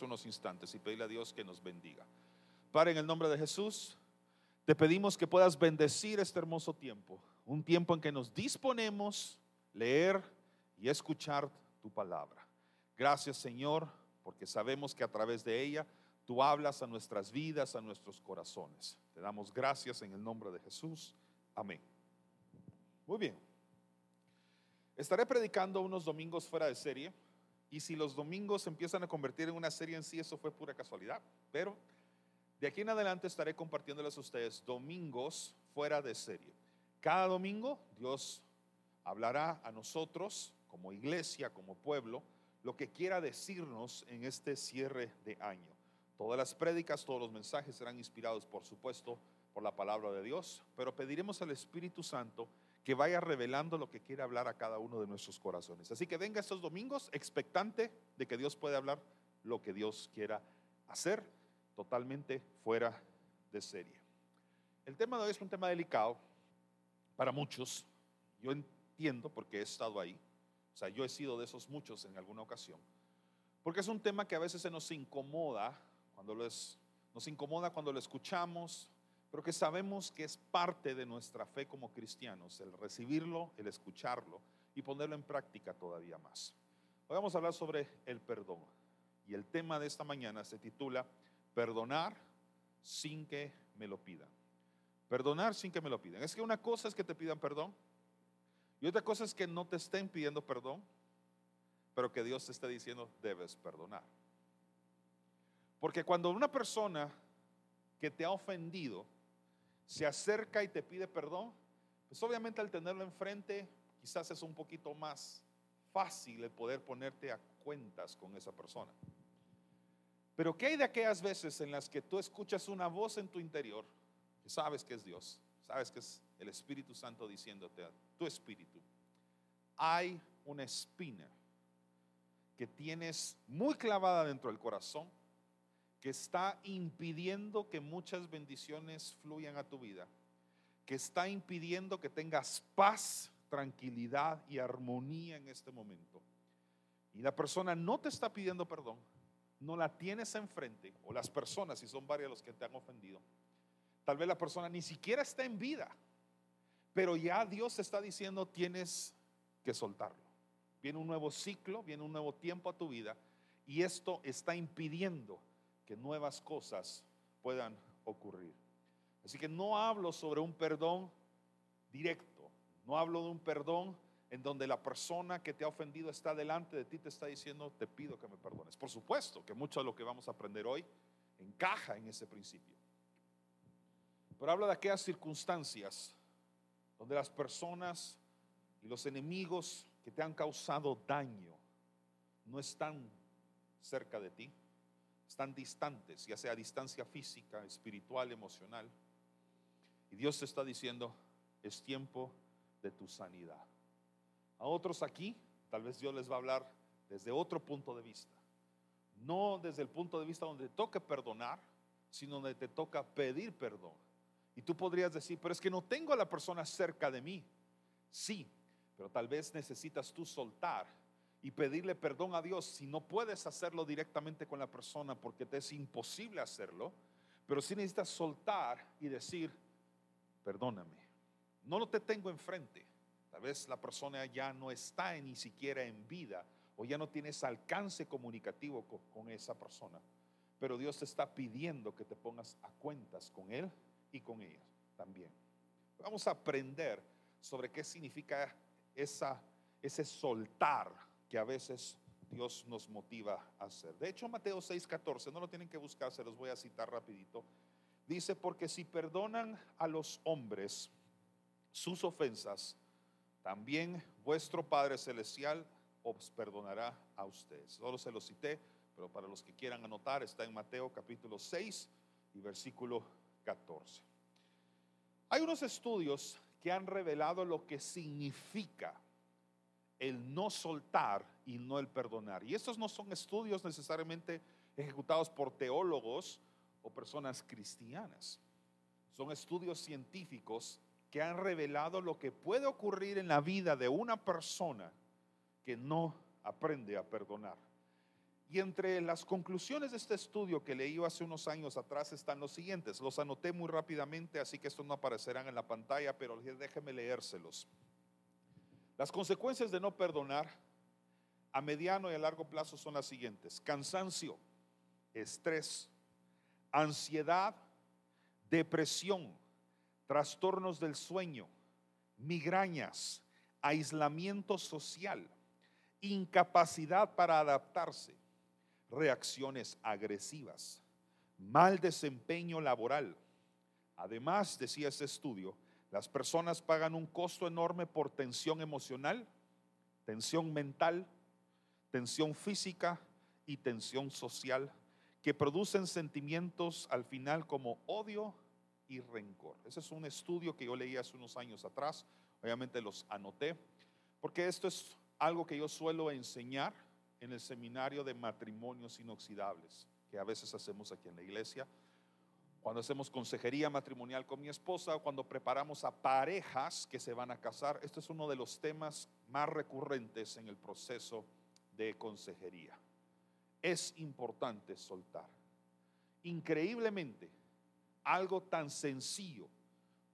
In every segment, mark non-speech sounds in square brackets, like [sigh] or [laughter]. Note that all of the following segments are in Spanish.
unos instantes y pedirle a Dios que nos bendiga. Padre, en el nombre de Jesús, te pedimos que puedas bendecir este hermoso tiempo, un tiempo en que nos disponemos leer y escuchar tu palabra. Gracias Señor, porque sabemos que a través de ella tú hablas a nuestras vidas, a nuestros corazones. Te damos gracias en el nombre de Jesús. Amén. Muy bien. Estaré predicando unos domingos fuera de serie y si los domingos empiezan a convertir en una serie en sí, eso fue pura casualidad. Pero de aquí en adelante estaré compartiéndoles a ustedes domingos fuera de serie. Cada domingo Dios hablará a nosotros como iglesia, como pueblo, lo que quiera decirnos en este cierre de año. Todas las prédicas, todos los mensajes serán inspirados, por supuesto, por la palabra de Dios, pero pediremos al Espíritu Santo que vaya revelando lo que quiere hablar a cada uno de nuestros corazones. Así que venga estos domingos expectante de que Dios puede hablar lo que Dios quiera hacer, totalmente fuera de serie. El tema de hoy es un tema delicado para muchos. Yo entiendo porque he estado ahí. O sea, yo he sido de esos muchos en alguna ocasión. Porque es un tema que a veces se nos incomoda cuando lo es, nos incomoda cuando lo escuchamos, pero que sabemos que es parte de nuestra fe como cristianos, el recibirlo, el escucharlo y ponerlo en práctica todavía más. Hoy vamos a hablar sobre el perdón. Y el tema de esta mañana se titula Perdonar sin que me lo pidan. Perdonar sin que me lo pidan. Es que una cosa es que te pidan perdón y otra cosa es que no te estén pidiendo perdón, pero que Dios te esté diciendo debes perdonar. Porque cuando una persona que te ha ofendido se acerca y te pide perdón, pues obviamente al tenerlo enfrente quizás es un poquito más fácil el poder ponerte a cuentas con esa persona. Pero ¿qué hay de aquellas veces en las que tú escuchas una voz en tu interior, que sabes que es Dios, sabes que es el Espíritu Santo diciéndote a tu espíritu, hay una espina que tienes muy clavada dentro del corazón que está impidiendo que muchas bendiciones fluyan a tu vida, que está impidiendo que tengas paz, tranquilidad y armonía en este momento. Y la persona no te está pidiendo perdón, no la tienes enfrente, o las personas, si son varias los que te han ofendido, tal vez la persona ni siquiera está en vida, pero ya Dios está diciendo tienes que soltarlo. Viene un nuevo ciclo, viene un nuevo tiempo a tu vida y esto está impidiendo nuevas cosas puedan ocurrir. Así que no hablo sobre un perdón directo, no hablo de un perdón en donde la persona que te ha ofendido está delante de ti, te está diciendo, te pido que me perdones. Por supuesto que mucho de lo que vamos a aprender hoy encaja en ese principio. Pero habla de aquellas circunstancias donde las personas y los enemigos que te han causado daño no están cerca de ti, están distantes, ya sea distancia física, espiritual, emocional. Y Dios te está diciendo, es tiempo de tu sanidad. A otros aquí, tal vez Dios les va a hablar desde otro punto de vista. No desde el punto de vista donde te toca perdonar, sino donde te toca pedir perdón. Y tú podrías decir, pero es que no tengo a la persona cerca de mí. Sí, pero tal vez necesitas tú soltar y pedirle perdón a Dios si no puedes hacerlo directamente con la persona porque te es imposible hacerlo, pero si necesitas soltar y decir, perdóname, no lo te tengo enfrente, tal vez la persona ya no está ni siquiera en vida o ya no tienes alcance comunicativo con, con esa persona, pero Dios te está pidiendo que te pongas a cuentas con Él y con ella también. Vamos a aprender sobre qué significa esa, ese soltar que a veces Dios nos motiva a hacer. De hecho, Mateo 6:14, no lo tienen que buscar, se los voy a citar rapidito. Dice, porque si perdonan a los hombres sus ofensas, también vuestro Padre Celestial os perdonará a ustedes. Solo se lo cité, pero para los que quieran anotar, está en Mateo capítulo 6 y versículo 14. Hay unos estudios que han revelado lo que significa el no soltar y no el perdonar. Y estos no son estudios necesariamente ejecutados por teólogos o personas cristianas. Son estudios científicos que han revelado lo que puede ocurrir en la vida de una persona que no aprende a perdonar. Y entre las conclusiones de este estudio que leí hace unos años atrás están los siguientes. Los anoté muy rápidamente, así que estos no aparecerán en la pantalla, pero déjeme leérselos. Las consecuencias de no perdonar a mediano y a largo plazo son las siguientes. Cansancio, estrés, ansiedad, depresión, trastornos del sueño, migrañas, aislamiento social, incapacidad para adaptarse, reacciones agresivas, mal desempeño laboral. Además, decía este estudio, las personas pagan un costo enorme por tensión emocional, tensión mental, tensión física y tensión social, que producen sentimientos al final como odio y rencor. Ese es un estudio que yo leí hace unos años atrás, obviamente los anoté, porque esto es algo que yo suelo enseñar en el seminario de matrimonios inoxidables que a veces hacemos aquí en la iglesia. Cuando hacemos consejería matrimonial con mi esposa, cuando preparamos a parejas que se van a casar, este es uno de los temas más recurrentes en el proceso de consejería. Es importante soltar. Increíblemente, algo tan sencillo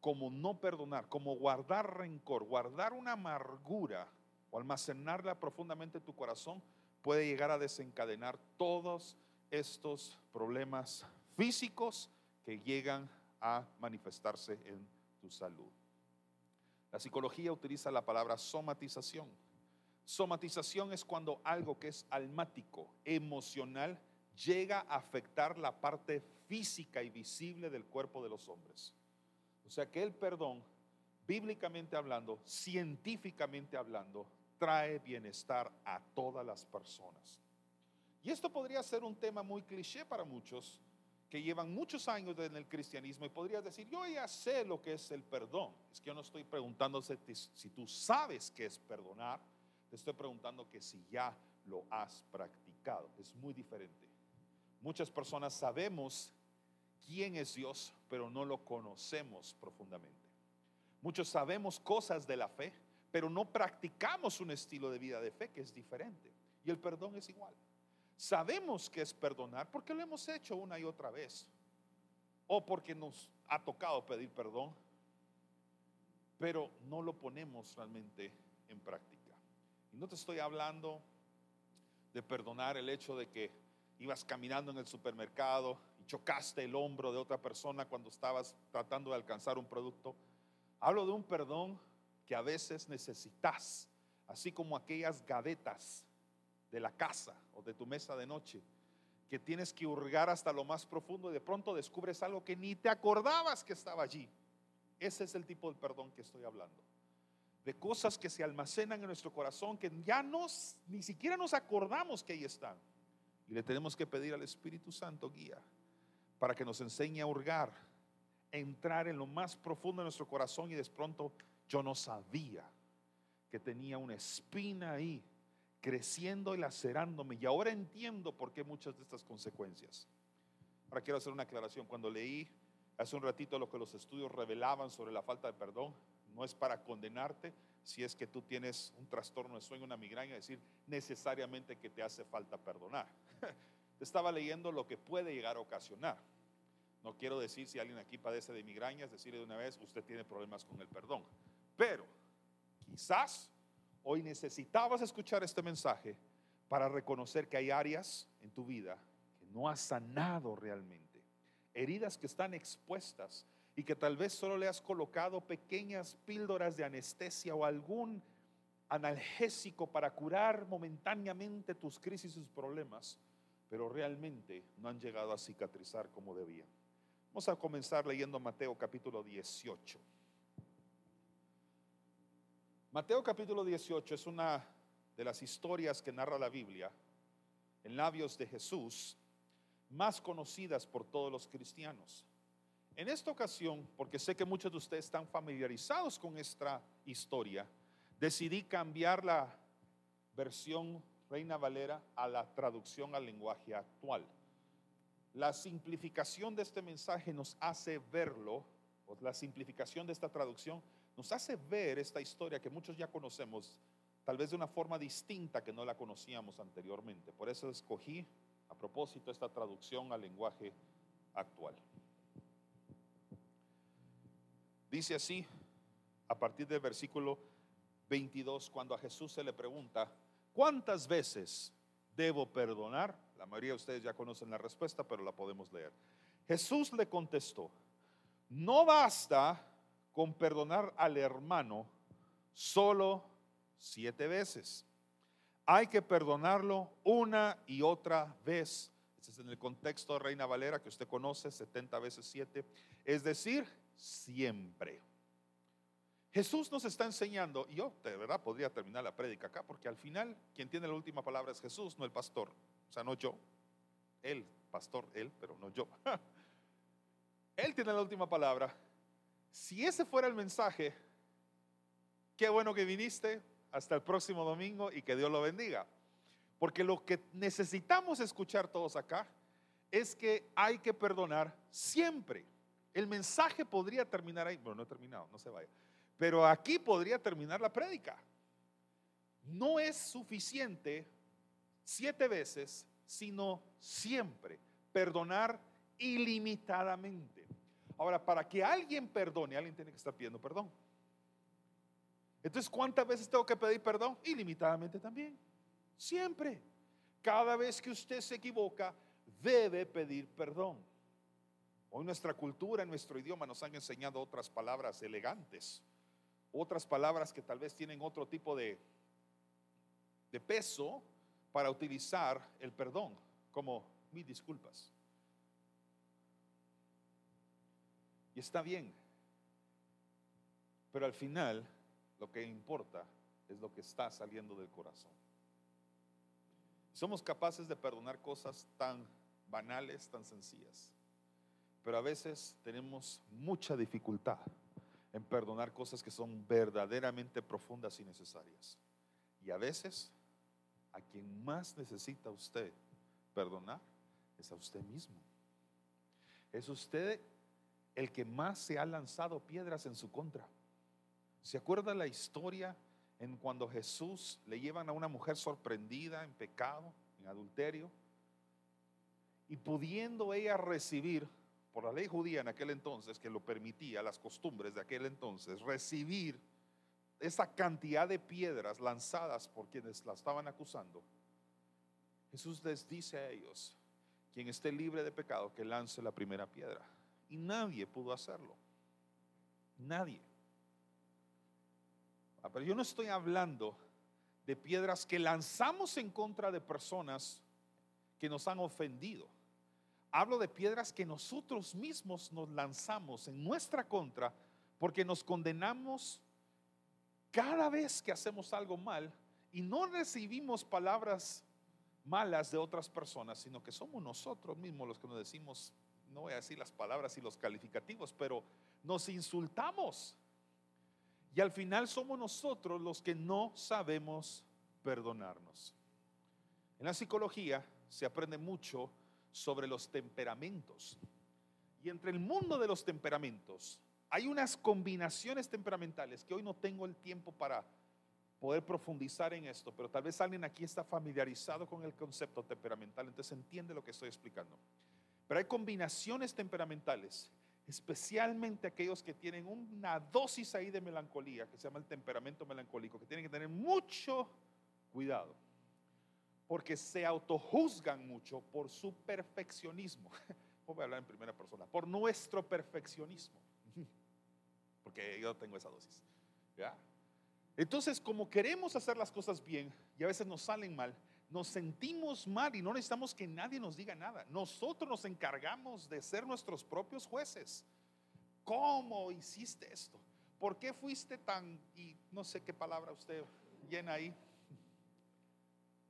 como no perdonar, como guardar rencor, guardar una amargura o almacenarla profundamente en tu corazón, puede llegar a desencadenar todos estos problemas físicos que llegan a manifestarse en tu salud. La psicología utiliza la palabra somatización. Somatización es cuando algo que es almático, emocional, llega a afectar la parte física y visible del cuerpo de los hombres. O sea que el perdón, bíblicamente hablando, científicamente hablando, trae bienestar a todas las personas. Y esto podría ser un tema muy cliché para muchos que llevan muchos años en el cristianismo y podrías decir, yo ya sé lo que es el perdón. Es que yo no estoy preguntando si tú sabes qué es perdonar, te estoy preguntando que si ya lo has practicado. Es muy diferente. Muchas personas sabemos quién es Dios, pero no lo conocemos profundamente. Muchos sabemos cosas de la fe, pero no practicamos un estilo de vida de fe que es diferente. Y el perdón es igual. Sabemos que es perdonar porque lo hemos hecho una y otra vez. O porque nos ha tocado pedir perdón, pero no lo ponemos realmente en práctica. Y no te estoy hablando de perdonar el hecho de que ibas caminando en el supermercado y chocaste el hombro de otra persona cuando estabas tratando de alcanzar un producto. Hablo de un perdón que a veces necesitas, así como aquellas gavetas de la casa o de tu mesa de noche, que tienes que hurgar hasta lo más profundo y de pronto descubres algo que ni te acordabas que estaba allí. Ese es el tipo de perdón que estoy hablando. De cosas que se almacenan en nuestro corazón que ya nos, ni siquiera nos acordamos que ahí están. Y le tenemos que pedir al Espíritu Santo guía para que nos enseñe a hurgar, a entrar en lo más profundo de nuestro corazón y de pronto yo no sabía que tenía una espina ahí creciendo y lacerándome. Y ahora entiendo por qué muchas de estas consecuencias. Ahora quiero hacer una aclaración. Cuando leí hace un ratito lo que los estudios revelaban sobre la falta de perdón, no es para condenarte si es que tú tienes un trastorno de sueño, una migraña, decir necesariamente que te hace falta perdonar. [laughs] Estaba leyendo lo que puede llegar a ocasionar. No quiero decir si alguien aquí padece de migrañas, decirle de una vez, usted tiene problemas con el perdón. Pero quizás hoy necesitabas escuchar este mensaje para reconocer que hay áreas en tu vida que no has sanado realmente. Heridas que están expuestas y que tal vez solo le has colocado pequeñas píldoras de anestesia o algún analgésico para curar momentáneamente tus crisis y tus problemas, pero realmente no han llegado a cicatrizar como debían. Vamos a comenzar leyendo Mateo capítulo 18. Mateo capítulo 18 es una de las historias que narra la Biblia en labios de Jesús más conocidas por todos los cristianos. En esta ocasión, porque sé que muchos de ustedes están familiarizados con esta historia, decidí cambiar la versión Reina Valera a la traducción al lenguaje actual. La simplificación de este mensaje nos hace verlo, o la simplificación de esta traducción nos hace ver esta historia que muchos ya conocemos tal vez de una forma distinta que no la conocíamos anteriormente. Por eso escogí a propósito esta traducción al lenguaje actual. Dice así, a partir del versículo 22, cuando a Jesús se le pregunta, ¿cuántas veces debo perdonar? La mayoría de ustedes ya conocen la respuesta, pero la podemos leer. Jesús le contestó, no basta con perdonar al hermano solo siete veces. Hay que perdonarlo una y otra vez. Este es en el contexto de Reina Valera que usted conoce, 70 veces 7. Es decir, siempre. Jesús nos está enseñando, y yo de verdad podría terminar la prédica acá, porque al final quien tiene la última palabra es Jesús, no el pastor. O sea, no yo. Él, pastor, él, pero no yo. [laughs] Él tiene la última palabra. Si ese fuera el mensaje, qué bueno que viniste. Hasta el próximo domingo y que Dios lo bendiga. Porque lo que necesitamos escuchar todos acá es que hay que perdonar siempre. El mensaje podría terminar ahí. Bueno, no he terminado, no se vaya. Pero aquí podría terminar la prédica. No es suficiente siete veces, sino siempre. Perdonar ilimitadamente. Ahora, para que alguien perdone, alguien tiene que estar pidiendo perdón. Entonces, ¿cuántas veces tengo que pedir perdón? Ilimitadamente también. Siempre. Cada vez que usted se equivoca, debe pedir perdón. Hoy nuestra cultura, nuestro idioma, nos han enseñado otras palabras elegantes, otras palabras que tal vez tienen otro tipo de, de peso para utilizar el perdón, como mis disculpas. Está bien. Pero al final lo que importa es lo que está saliendo del corazón. Somos capaces de perdonar cosas tan banales, tan sencillas. Pero a veces tenemos mucha dificultad en perdonar cosas que son verdaderamente profundas y necesarias. Y a veces a quien más necesita usted perdonar es a usted mismo. Es usted el que más se ha lanzado piedras en su contra. ¿Se acuerda la historia en cuando Jesús le llevan a una mujer sorprendida en pecado, en adulterio? Y pudiendo ella recibir, por la ley judía en aquel entonces, que lo permitía, las costumbres de aquel entonces, recibir esa cantidad de piedras lanzadas por quienes la estaban acusando, Jesús les dice a ellos, quien esté libre de pecado, que lance la primera piedra. Y nadie pudo hacerlo. Nadie. Ah, pero yo no estoy hablando de piedras que lanzamos en contra de personas que nos han ofendido. Hablo de piedras que nosotros mismos nos lanzamos en nuestra contra porque nos condenamos cada vez que hacemos algo mal y no recibimos palabras malas de otras personas, sino que somos nosotros mismos los que nos decimos no voy a decir las palabras y los calificativos, pero nos insultamos. Y al final somos nosotros los que no sabemos perdonarnos. En la psicología se aprende mucho sobre los temperamentos. Y entre el mundo de los temperamentos hay unas combinaciones temperamentales que hoy no tengo el tiempo para poder profundizar en esto, pero tal vez alguien aquí está familiarizado con el concepto temperamental, entonces entiende lo que estoy explicando. Pero hay combinaciones temperamentales, especialmente aquellos que tienen una dosis ahí de melancolía, que se llama el temperamento melancólico, que tienen que tener mucho cuidado, porque se autojuzgan mucho por su perfeccionismo. [laughs] Voy a hablar en primera persona, por nuestro perfeccionismo, [laughs] porque yo tengo esa dosis. Entonces, como queremos hacer las cosas bien y a veces nos salen mal, nos sentimos mal y no necesitamos que nadie nos diga nada. Nosotros nos encargamos de ser nuestros propios jueces. ¿Cómo hiciste esto? ¿Por qué fuiste tan, y no sé qué palabra usted llena ahí?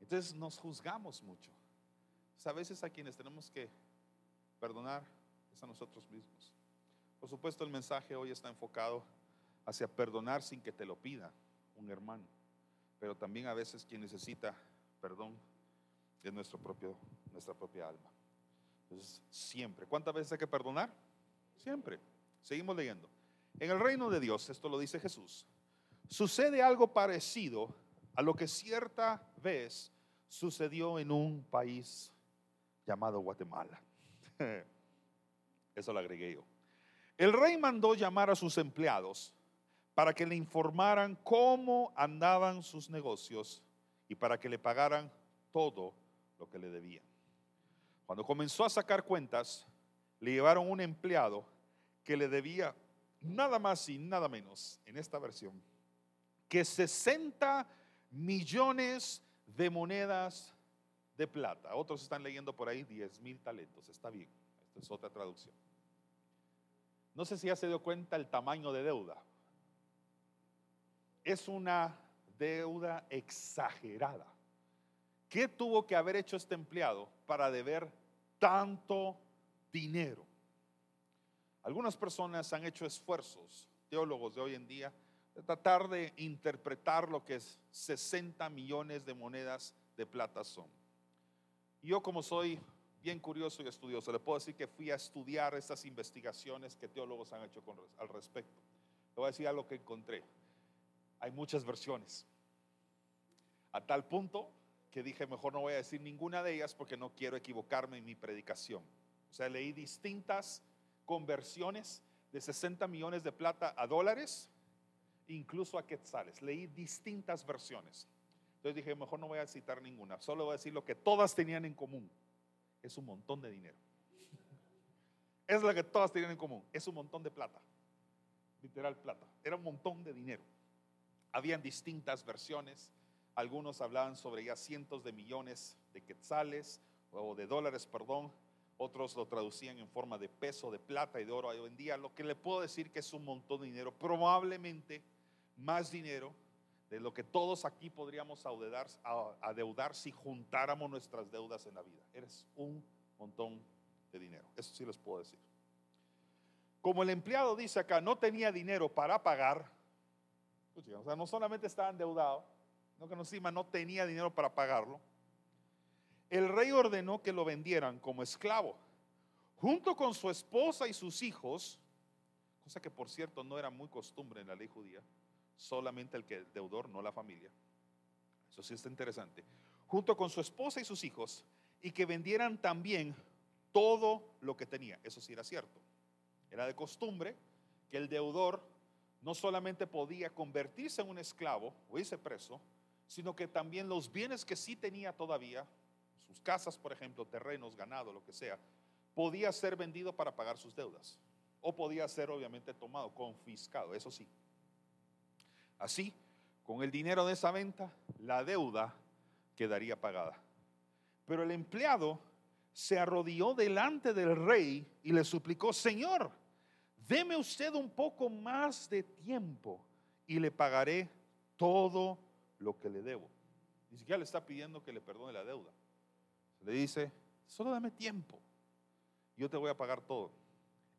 Entonces nos juzgamos mucho. a veces a quienes tenemos que perdonar es a nosotros mismos. Por supuesto, el mensaje hoy está enfocado hacia perdonar sin que te lo pida un hermano, pero también a veces quien necesita perdón es nuestro propio, nuestra propia alma. Entonces, siempre. ¿Cuántas veces hay que perdonar? Siempre. Seguimos leyendo. En el reino de Dios, esto lo dice Jesús, sucede algo parecido a lo que cierta vez sucedió en un país llamado Guatemala. [laughs] Eso lo agregué yo. El rey mandó llamar a sus empleados para que le informaran cómo andaban sus negocios y para que le pagaran todo lo que le debían. Cuando comenzó a sacar cuentas, le llevaron un empleado que le debía nada más y nada menos, en esta versión, que 60 millones de monedas de plata. Otros están leyendo por ahí 10 mil talentos. Está bien, esta es otra traducción. No sé si ya se dio cuenta el tamaño de deuda. Es una deuda exagerada. ¿Qué tuvo que haber hecho este empleado para deber tanto dinero? Algunas personas han hecho esfuerzos, teólogos de hoy en día, de tratar de interpretar lo que es 60 millones de monedas de plata son. yo como soy bien curioso y estudioso, le puedo decir que fui a estudiar estas investigaciones que teólogos han hecho al respecto. Le voy a decir algo que encontré. Hay muchas versiones. A tal punto que dije, mejor no voy a decir ninguna de ellas porque no quiero equivocarme en mi predicación. O sea, leí distintas conversiones de 60 millones de plata a dólares incluso a quetzales. Leí distintas versiones. Entonces dije, mejor no voy a citar ninguna, solo voy a decir lo que todas tenían en común. Es un montón de dinero. Es lo que todas tenían en común. Es un montón de plata. Literal plata. Era un montón de dinero. Habían distintas versiones. Algunos hablaban sobre ya cientos de millones de quetzales o de dólares, perdón. Otros lo traducían en forma de peso, de plata y de oro hoy en día. Lo que le puedo decir que es un montón de dinero. Probablemente más dinero de lo que todos aquí podríamos adeudar, si juntáramos nuestras deudas en la vida. Eres un montón de dinero. Eso sí les puedo decir. Como el empleado dice acá, no tenía dinero para pagar, o sea, no solamente estaba endeudado, sino que encima no tenía dinero para pagarlo, el rey ordenó que lo vendieran como esclavo, junto con su esposa y sus hijos, cosa que por cierto no era muy costumbre en la ley judía, solamente el que deudor, no la familia. Eso sí está interesante. Junto con su esposa y sus hijos, y que vendieran también todo lo que tenía. Eso sí era cierto. Era de costumbre que el deudor no solamente podía convertirse en un esclavo o irse preso, sino que también los bienes que sí tenía todavía, sus casas, por ejemplo, terrenos, ganado, lo que sea, podía ser vendido para pagar sus deudas. O podía ser obviamente tomado, confiscado, eso sí. Así, con el dinero de esa venta, la deuda quedaría pagada. Pero el empleado se arrodilló delante del rey y le suplicó, Señor, deme usted un poco más de tiempo y le pagaré todo lo que le debo. Ni siquiera le está pidiendo que le perdone la deuda. Le dice, solo dame tiempo, yo te voy a pagar todo.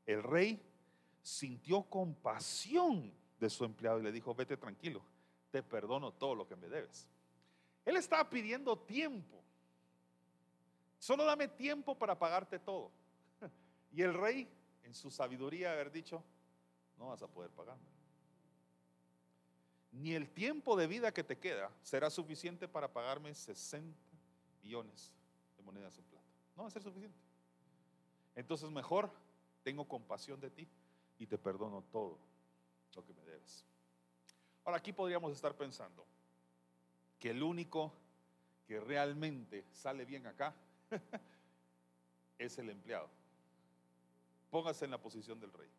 El rey sintió compasión de su empleado y le dijo, vete tranquilo, te perdono todo lo que me debes. Él estaba pidiendo tiempo. Solo dame tiempo para pagarte todo. [laughs] Y el rey, en su sabiduría, haber dicho, no vas a poder pagarme. Ni el tiempo de vida que te queda será suficiente para pagarme 60 millones de monedas en plata. No va a ser suficiente. Entonces mejor tengo compasión de ti y te perdono todo lo que me debes. Ahora aquí podríamos estar pensando que el único que realmente sale bien acá [laughs] es el empleado. Póngase en la posición del rey.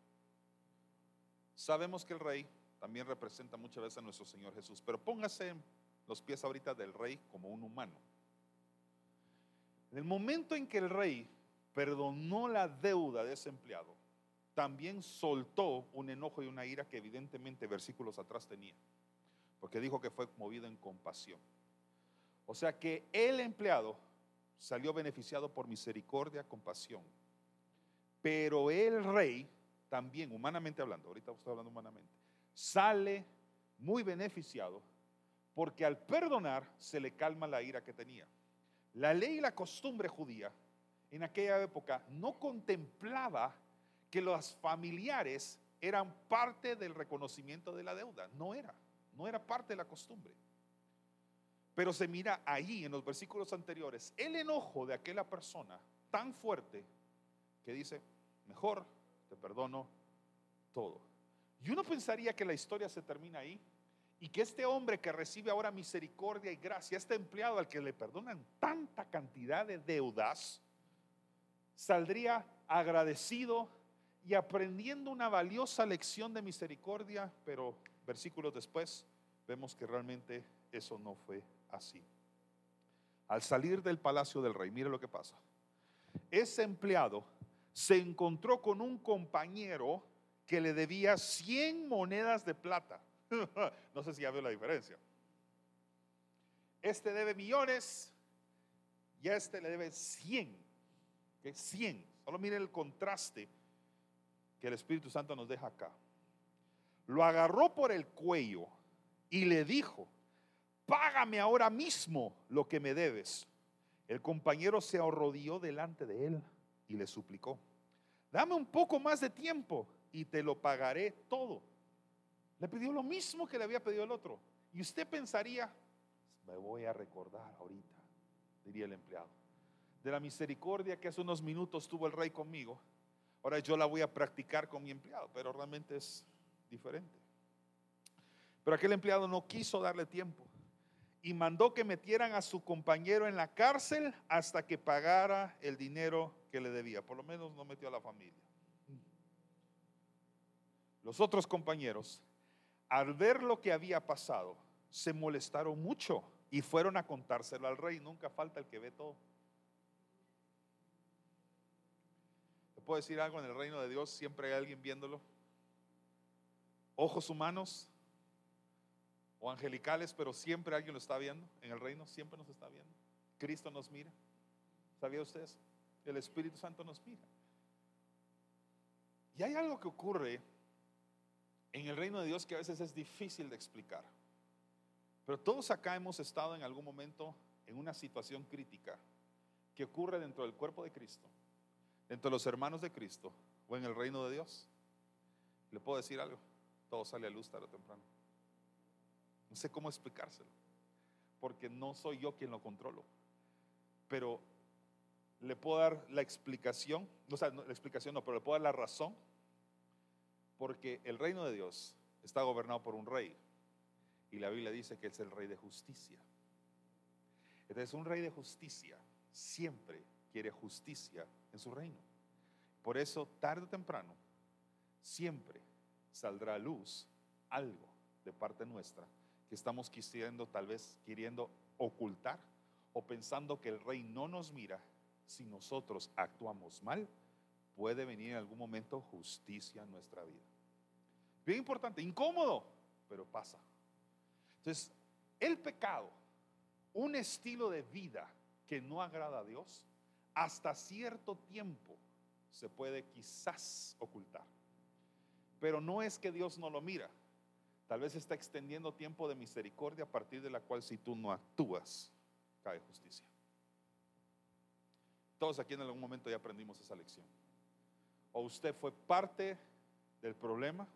Sabemos que el rey también representa muchas veces a nuestro Señor Jesús, pero póngase en los pies ahorita del rey como un humano. En el momento en que el rey perdonó la deuda de ese empleado, también soltó un enojo y una ira que evidentemente versículos atrás tenía, porque dijo que fue movido en compasión. O sea que el empleado salió beneficiado por misericordia, compasión, pero el rey también, humanamente hablando, ahorita estoy hablando humanamente, sale muy beneficiado porque al perdonar se le calma la ira que tenía. La ley y la costumbre judía en aquella época no contemplaba que los familiares eran parte del reconocimiento de la deuda. No era, no era parte de la costumbre. Pero se mira ahí en los versículos anteriores el enojo de aquella persona tan fuerte que dice, mejor te perdono todo. Y uno pensaría que la historia se termina ahí y que este hombre que recibe ahora misericordia y gracia, este empleado al que le perdonan tanta cantidad de deudas, saldría agradecido y aprendiendo una valiosa lección de misericordia, pero versículos después vemos que realmente eso no fue así. Al salir del palacio del rey, mire lo que pasa. Ese empleado se encontró con un compañero que le debía 100 monedas de plata. [laughs] no sé si ya veo la diferencia. Este debe millones y este le debe 100. Que 100. Solo mire el contraste que el Espíritu Santo nos deja acá. Lo agarró por el cuello y le dijo, págame ahora mismo lo que me debes. El compañero se arrodilló delante de él y le suplicó, dame un poco más de tiempo y te lo pagaré todo. Le pidió lo mismo que le había pedido el otro. Y usted pensaría, me voy a recordar ahorita, diría el empleado, de la misericordia que hace unos minutos tuvo el rey conmigo. Ahora yo la voy a practicar con mi empleado, pero realmente es diferente. Pero aquel empleado no quiso darle tiempo y mandó que metieran a su compañero en la cárcel hasta que pagara el dinero que le debía. Por lo menos no metió a la familia. Los otros compañeros al ver lo que había pasado, se molestaron mucho y fueron a contárselo al rey. Nunca falta el que ve todo. ¿Te puedo decir algo en el reino de Dios? Siempre hay alguien viéndolo. Ojos humanos o angelicales, pero siempre alguien lo está viendo. En el reino siempre nos está viendo. Cristo nos mira. ¿Sabía usted? El Espíritu Santo nos mira. Y hay algo que ocurre en el reino de Dios que a veces es difícil de explicar. Pero todos acá hemos estado en algún momento en una situación crítica que ocurre dentro del cuerpo de Cristo, dentro de los hermanos de Cristo o en el reino de Dios. ¿Le puedo decir algo? Todo sale a luz tarde o temprano. No sé cómo explicárselo, porque no soy yo quien lo controlo. Pero le puedo dar la explicación, o sea, la explicación no, pero le puedo dar la razón porque el reino de Dios está gobernado por un rey. Y la Biblia dice que es el rey de justicia. Entonces un rey de justicia siempre quiere justicia en su reino. Por eso, tarde o temprano, siempre saldrá a luz algo de parte nuestra que estamos quisiendo, tal vez queriendo ocultar o pensando que el rey no nos mira si nosotros actuamos mal, puede venir en algún momento justicia en nuestra vida. Bien importante, incómodo, pero pasa. Entonces, el pecado, un estilo de vida que no agrada a Dios, hasta cierto tiempo se puede quizás ocultar. Pero no es que Dios no lo mira. Tal vez está extendiendo tiempo de misericordia a partir de la cual si tú no actúas, cae justicia. Todos aquí en algún momento ya aprendimos esa lección. O usted fue parte del problema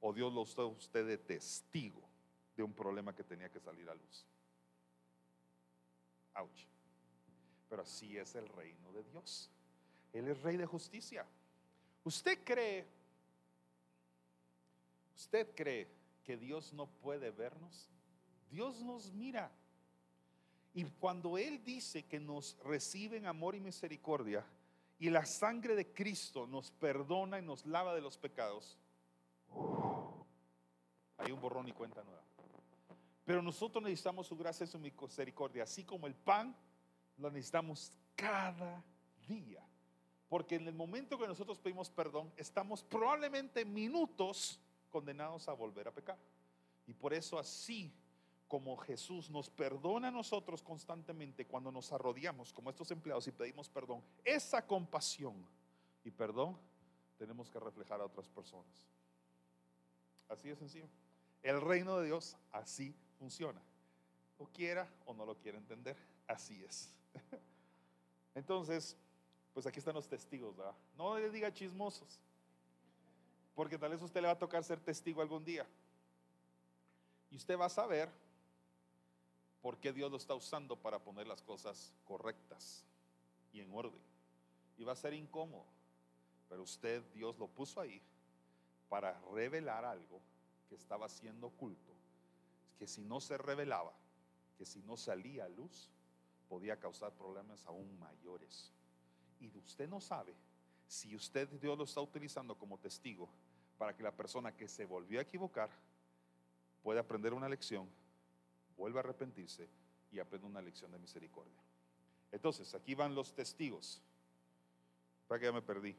o Dios lo usó usted de testigo de un problema que tenía que salir a luz. Ouch. Pero así es el reino de Dios. Él es rey de justicia. ¿Usted cree, usted cree que Dios no puede vernos? Dios nos mira. Y cuando Él dice que nos recibe en amor y misericordia y la sangre de Cristo nos perdona y nos lava de los pecados, hay un borrón y cuenta nueva. Pero nosotros necesitamos su gracia y su misericordia, así como el pan lo necesitamos cada día. Porque en el momento que nosotros pedimos perdón, estamos probablemente minutos condenados a volver a pecar. Y por eso así como Jesús nos perdona a nosotros constantemente cuando nos arrodillamos como estos empleados y pedimos perdón, esa compasión y perdón tenemos que reflejar a otras personas. Así de sencillo. El reino de Dios así funciona. O quiera o no lo quiera entender, así es. [laughs] Entonces, pues aquí están los testigos. No le diga chismosos, porque tal vez usted le va a tocar ser testigo algún día. Y usted va a saber por qué Dios lo está usando para poner las cosas correctas y en orden. Y va a ser incómodo, pero usted, Dios lo puso ahí para revelar algo que estaba siendo oculto, que si no se revelaba, que si no salía a luz, podía causar problemas aún mayores. Y usted no sabe si usted Dios lo está utilizando como testigo para que la persona que se volvió a equivocar pueda aprender una lección, vuelva a arrepentirse y aprenda una lección de misericordia. Entonces, aquí van los testigos. Para que ya me perdí.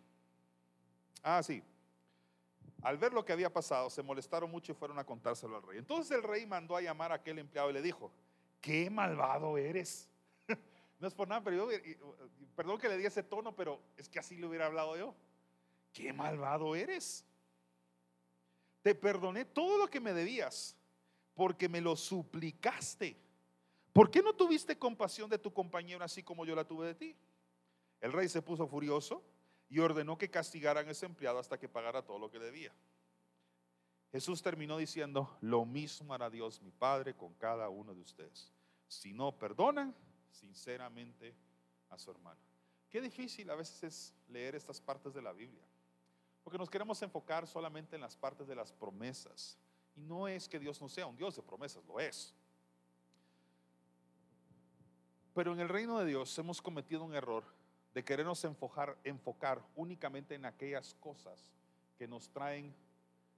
Ah, sí. Al ver lo que había pasado, se molestaron mucho y fueron a contárselo al rey. Entonces el rey mandó a llamar a aquel empleado y le dijo, qué malvado eres. [laughs] no es por nada, pero yo, perdón que le di ese tono, pero es que así le hubiera hablado yo. Qué malvado eres. Te perdoné todo lo que me debías porque me lo suplicaste. ¿Por qué no tuviste compasión de tu compañero así como yo la tuve de ti? El rey se puso furioso y ordenó que castigaran a ese empleado hasta que pagara todo lo que debía. Jesús terminó diciendo, lo mismo hará Dios mi Padre con cada uno de ustedes. Si no perdonan sinceramente a su hermano. Qué difícil a veces es leer estas partes de la Biblia. Porque nos queremos enfocar solamente en las partes de las promesas. Y no es que Dios no sea un Dios de promesas, lo es. Pero en el reino de Dios hemos cometido un error de querernos enfocar, únicamente en aquellas cosas que nos traen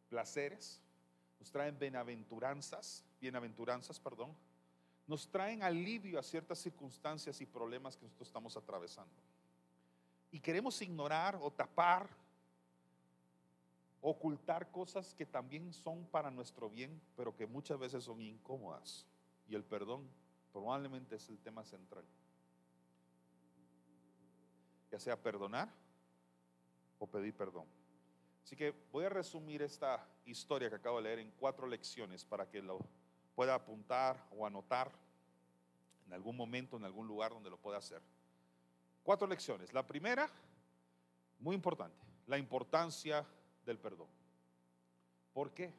placeres, nos traen bienaventuranzas, bienaventuranzas, perdón, nos traen alivio a ciertas circunstancias y problemas que nosotros estamos atravesando. Y queremos ignorar o tapar, ocultar cosas que también son para nuestro bien, pero que muchas veces son incómodas. Y el perdón probablemente es el tema central ya sea perdonar o pedir perdón. Así que voy a resumir esta historia que acabo de leer en cuatro lecciones para que lo pueda apuntar o anotar en algún momento, en algún lugar donde lo pueda hacer. Cuatro lecciones. La primera, muy importante, la importancia del perdón. ¿Por qué?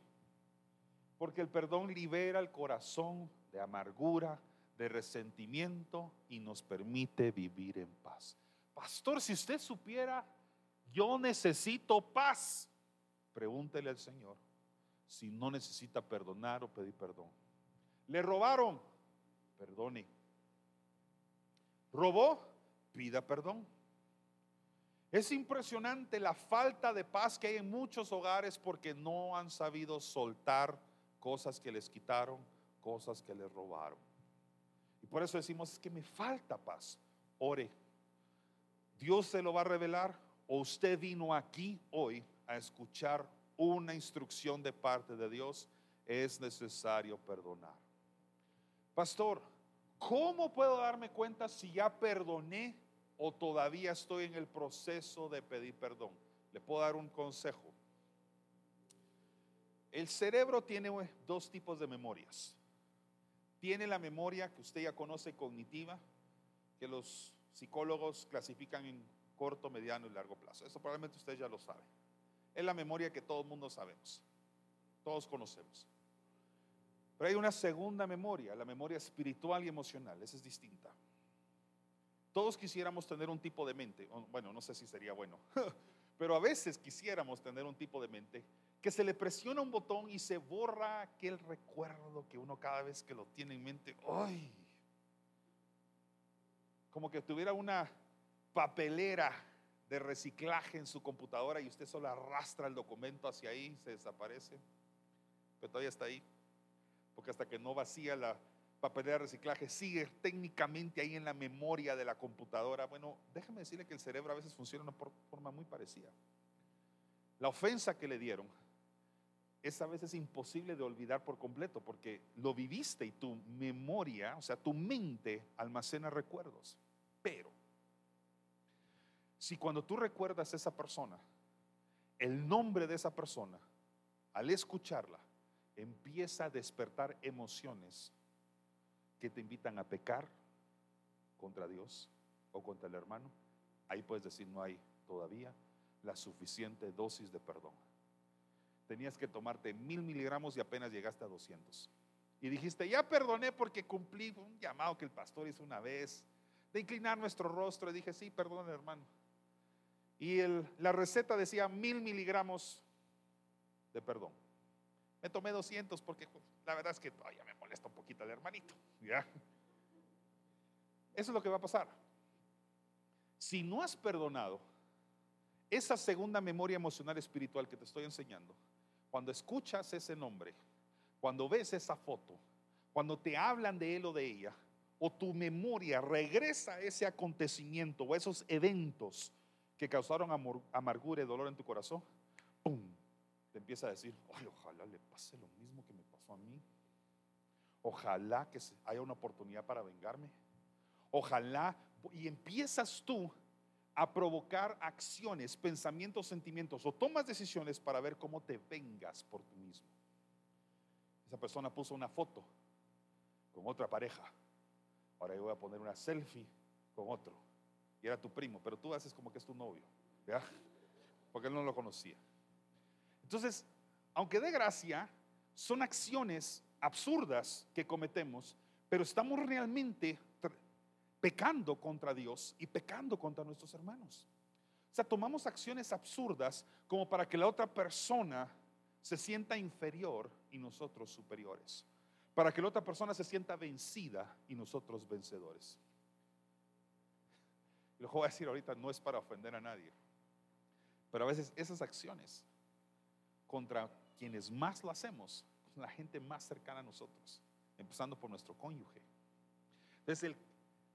Porque el perdón libera el corazón de amargura, de resentimiento y nos permite vivir en paz. Pastor, si usted supiera, yo necesito paz. Pregúntele al Señor si no necesita perdonar o pedir perdón. Le robaron, perdone. Robó, pida perdón. Es impresionante la falta de paz que hay en muchos hogares porque no han sabido soltar cosas que les quitaron, cosas que les robaron. Y por eso decimos, es que me falta paz. Ore, Dios se lo va a revelar o usted vino aquí hoy a escuchar una instrucción de parte de Dios, es necesario perdonar. Pastor, ¿cómo puedo darme cuenta si ya perdoné o todavía estoy en el proceso de pedir perdón? Le puedo dar un consejo. El cerebro tiene dos tipos de memorias. Tiene la memoria que usted ya conoce cognitiva, que los psicólogos clasifican en corto, mediano y largo plazo. Eso probablemente usted ya lo sabe. Es la memoria que todo el mundo sabemos, todos conocemos. Pero hay una segunda memoria, la memoria espiritual y emocional, esa es distinta. Todos quisiéramos tener un tipo de mente, bueno, no sé si sería bueno, [laughs] pero a veces quisiéramos tener un tipo de mente que se le presiona un botón y se borra aquel recuerdo que uno cada vez que lo tiene en mente, ¡ay! como que tuviera una papelera de reciclaje en su computadora y usted solo arrastra el documento hacia ahí, se desaparece, pero todavía está ahí, porque hasta que no vacía la papelera de reciclaje, sigue técnicamente ahí en la memoria de la computadora. Bueno, déjeme decirle que el cerebro a veces funciona de una forma muy parecida. La ofensa que le dieron es a veces imposible de olvidar por completo porque lo viviste y tu memoria, o sea, tu mente almacena recuerdos. Pero, si cuando tú recuerdas a esa persona, el nombre de esa persona, al escucharla, empieza a despertar emociones que te invitan a pecar contra Dios o contra el hermano, ahí puedes decir no hay todavía la suficiente dosis de perdón tenías que tomarte mil miligramos y apenas llegaste a 200. y dijiste, ya perdoné porque cumplí un llamado que el pastor hizo una vez, de inclinar nuestro rostro. Y dije, sí, perdón, hermano. Y la receta decía mil miligramos de perdón. Me tomé 200 porque la verdad es que todavía me molesta un poquito el hermanito. ¿ya? Eso es lo que va a pasar. Si no has perdonado, esa segunda memoria emocional espiritual que te estoy enseñando, cuando escuchas ese nombre, cuando ves esa foto, cuando te hablan de él o de ella, o tu memoria regresa a ese acontecimiento o esos eventos que causaron amargura y dolor en tu corazón, ¡pum! Te empieza a decir, ay, ojalá le pase lo mismo que me pasó a mí. Ojalá que haya una oportunidad para vengarme. Ojalá, y empiezas tú a provocar acciones, pensamientos, sentimientos o tomas decisiones para ver cómo te vengas por ti mismo. Esa persona puso una foto con otra pareja. Ahora yo voy a poner una selfie con otro. Y era tu primo, pero tú haces como que es tu novio. ¿ya? Porque él no lo conocía. Entonces, aunque de gracia, son acciones absurdas que cometemos, pero estamos realmente pecando contra Dios y pecando contra nuestros hermanos. O sea, tomamos acciones absurdas como para que la otra persona se sienta inferior y nosotros superiores. Para que la otra persona se sienta vencida y nosotros vencedores. Lo voy a decir ahorita no es para ofender a nadie, pero a veces esas acciones contra quienes más lo hacemos, la gente más cercana a nosotros, empezando por nuestro cónyuge. Entonces,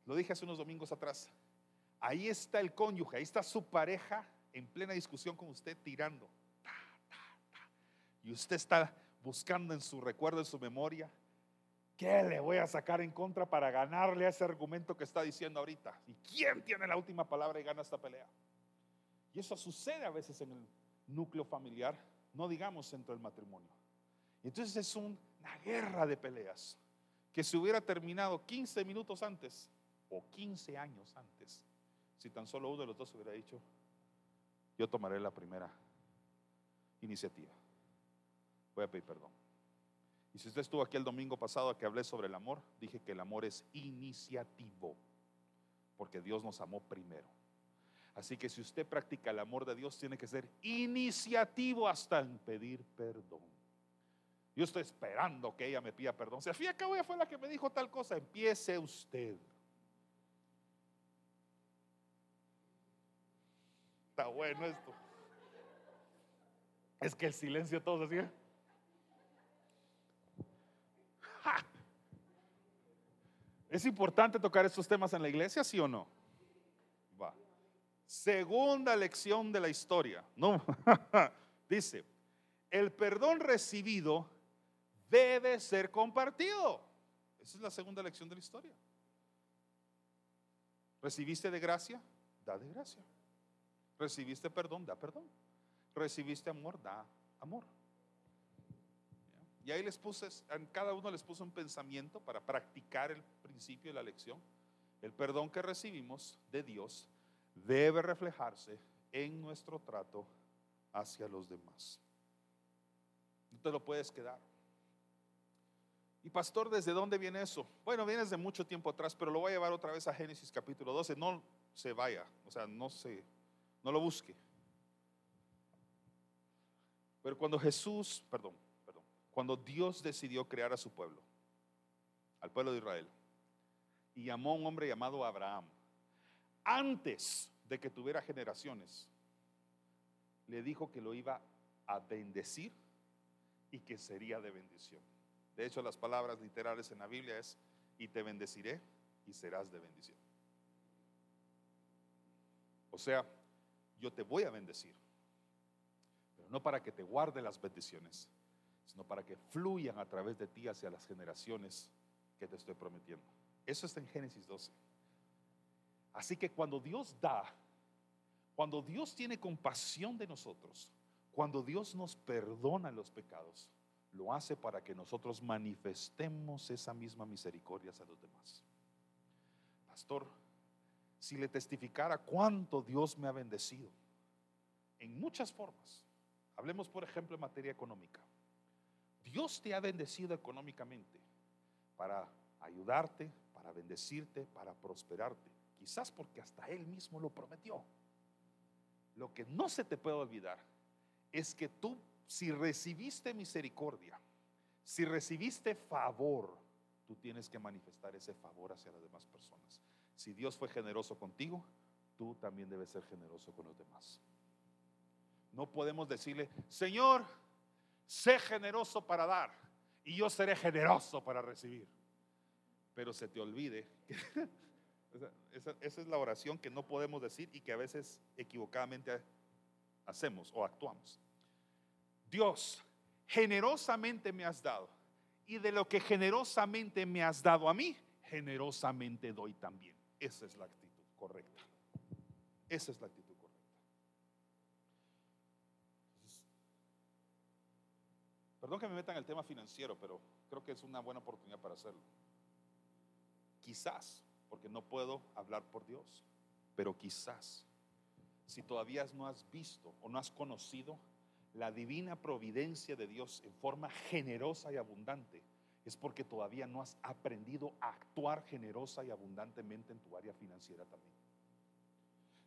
lo dije hace unos domingos atrás, ahí está el cónyuge, ahí está su pareja en plena discusión con usted tirando y usted está buscando en su recuerdo, en su memoria, ¿qué le voy a sacar en contra para ganarle a ese argumento que está diciendo ahorita? ¿Y quién tiene la última palabra y gana esta pelea? Y eso sucede a veces en el núcleo familiar, no digamos dentro del matrimonio. entonces es una guerra de peleas que se hubiera terminado 15 minutos antes o 15 años antes, si tan solo uno de los dos hubiera dicho, yo tomaré la primera iniciativa voy a pedir perdón. Y si usted estuvo aquí el domingo pasado que hablé sobre el amor, dije que el amor es iniciativo, porque Dios nos amó primero. Así que si usted practica el amor de Dios, tiene que ser iniciativo hasta en pedir perdón. Yo estoy esperando que ella me pida perdón. Y al cabo ella fue la que me dijo tal cosa, empiece usted. Está bueno esto. Es que el silencio todos así. ¿Es importante tocar estos temas en la iglesia, sí o no? Segunda lección de la historia. No. [laughs] Dice, el perdón recibido debe ser compartido. Esa es la segunda lección de la historia. ¿Recibiste de gracia? Da de gracia. ¿Recibiste perdón? Da perdón. ¿Recibiste amor? Da amor. Y ahí les puse, en cada uno les puse un pensamiento para practicar el principio de la lección. El perdón que recibimos de Dios debe reflejarse en nuestro trato hacia los demás. No te lo puedes quedar. Y pastor, ¿desde dónde viene eso? Bueno, viene desde mucho tiempo atrás, pero lo voy a llevar otra vez a Génesis capítulo 12. No se vaya, o sea, no se, no lo busque. Pero cuando Jesús, perdón, cuando Dios decidió crear a su pueblo, al pueblo de Israel, y llamó a un hombre llamado Abraham, antes de que tuviera generaciones, le dijo que lo iba a bendecir y que sería de bendición. De hecho, las palabras literales en la Biblia es, y te bendeciré y serás de bendición. O sea, yo te voy a bendecir, pero no para que te guarde las bendiciones, sino para que fluyan a través de ti hacia las generaciones que te estoy prometiendo. Eso está en Génesis 12. Así que cuando Dios da, cuando Dios tiene compasión de nosotros, cuando Dios nos perdona los pecados, lo hace para que nosotros manifestemos esa misma misericordia a los demás. Pastor, si le testificara cuánto Dios me ha bendecido, en muchas formas, hablemos por ejemplo en materia económica, Dios te ha bendecido económicamente para ayudarte, para bendecirte, para prosperarte. Quizás porque hasta Él mismo lo prometió. Lo que no se te puede olvidar es que tú, si recibiste misericordia, si recibiste favor, tú tienes que manifestar ese favor hacia las demás personas. Si Dios fue generoso contigo, tú también debes ser generoso con los demás. No podemos decirle, Señor, sé generoso para dar y yo seré generoso para recibir. Pero se te olvide que [laughs] esa, es la oración que no podemos decir y que a veces equivocadamente hacemos o actuamos. Dios, generosamente me has dado y de lo que generosamente me has dado a mí, generosamente doy también. Esa es la actitud correcta. Esa es la actitud correcta. perdón que me meta en el tema financiero, pero creo que es una buena oportunidad para hacerlo. Quizás, porque no puedo hablar por Dios, pero quizás, si todavía no has visto o no has conocido la divina providencia de Dios en forma generosa y abundante, es porque todavía no has aprendido a actuar generosa y abundantemente en tu área financiera también.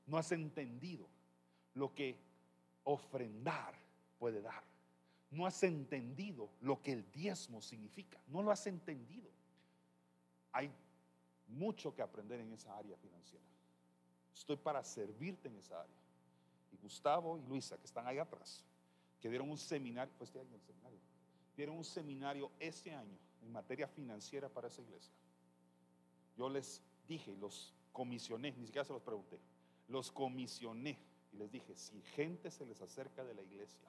No has entendido lo que ofrendar puede dar. No has entendido lo que el diezmo significa. No lo has entendido. Hay mucho que aprender en esa área financiera. Estoy para servirte en esa área. Y Gustavo y Luisa, que están ahí atrás, que dieron un seminario, fue este año el seminario, dieron un seminario este año en materia financiera para esa iglesia. Yo les dije, los comisioné, ni siquiera se los pregunté, los comisioné y les dije, si gente se les acerca de la iglesia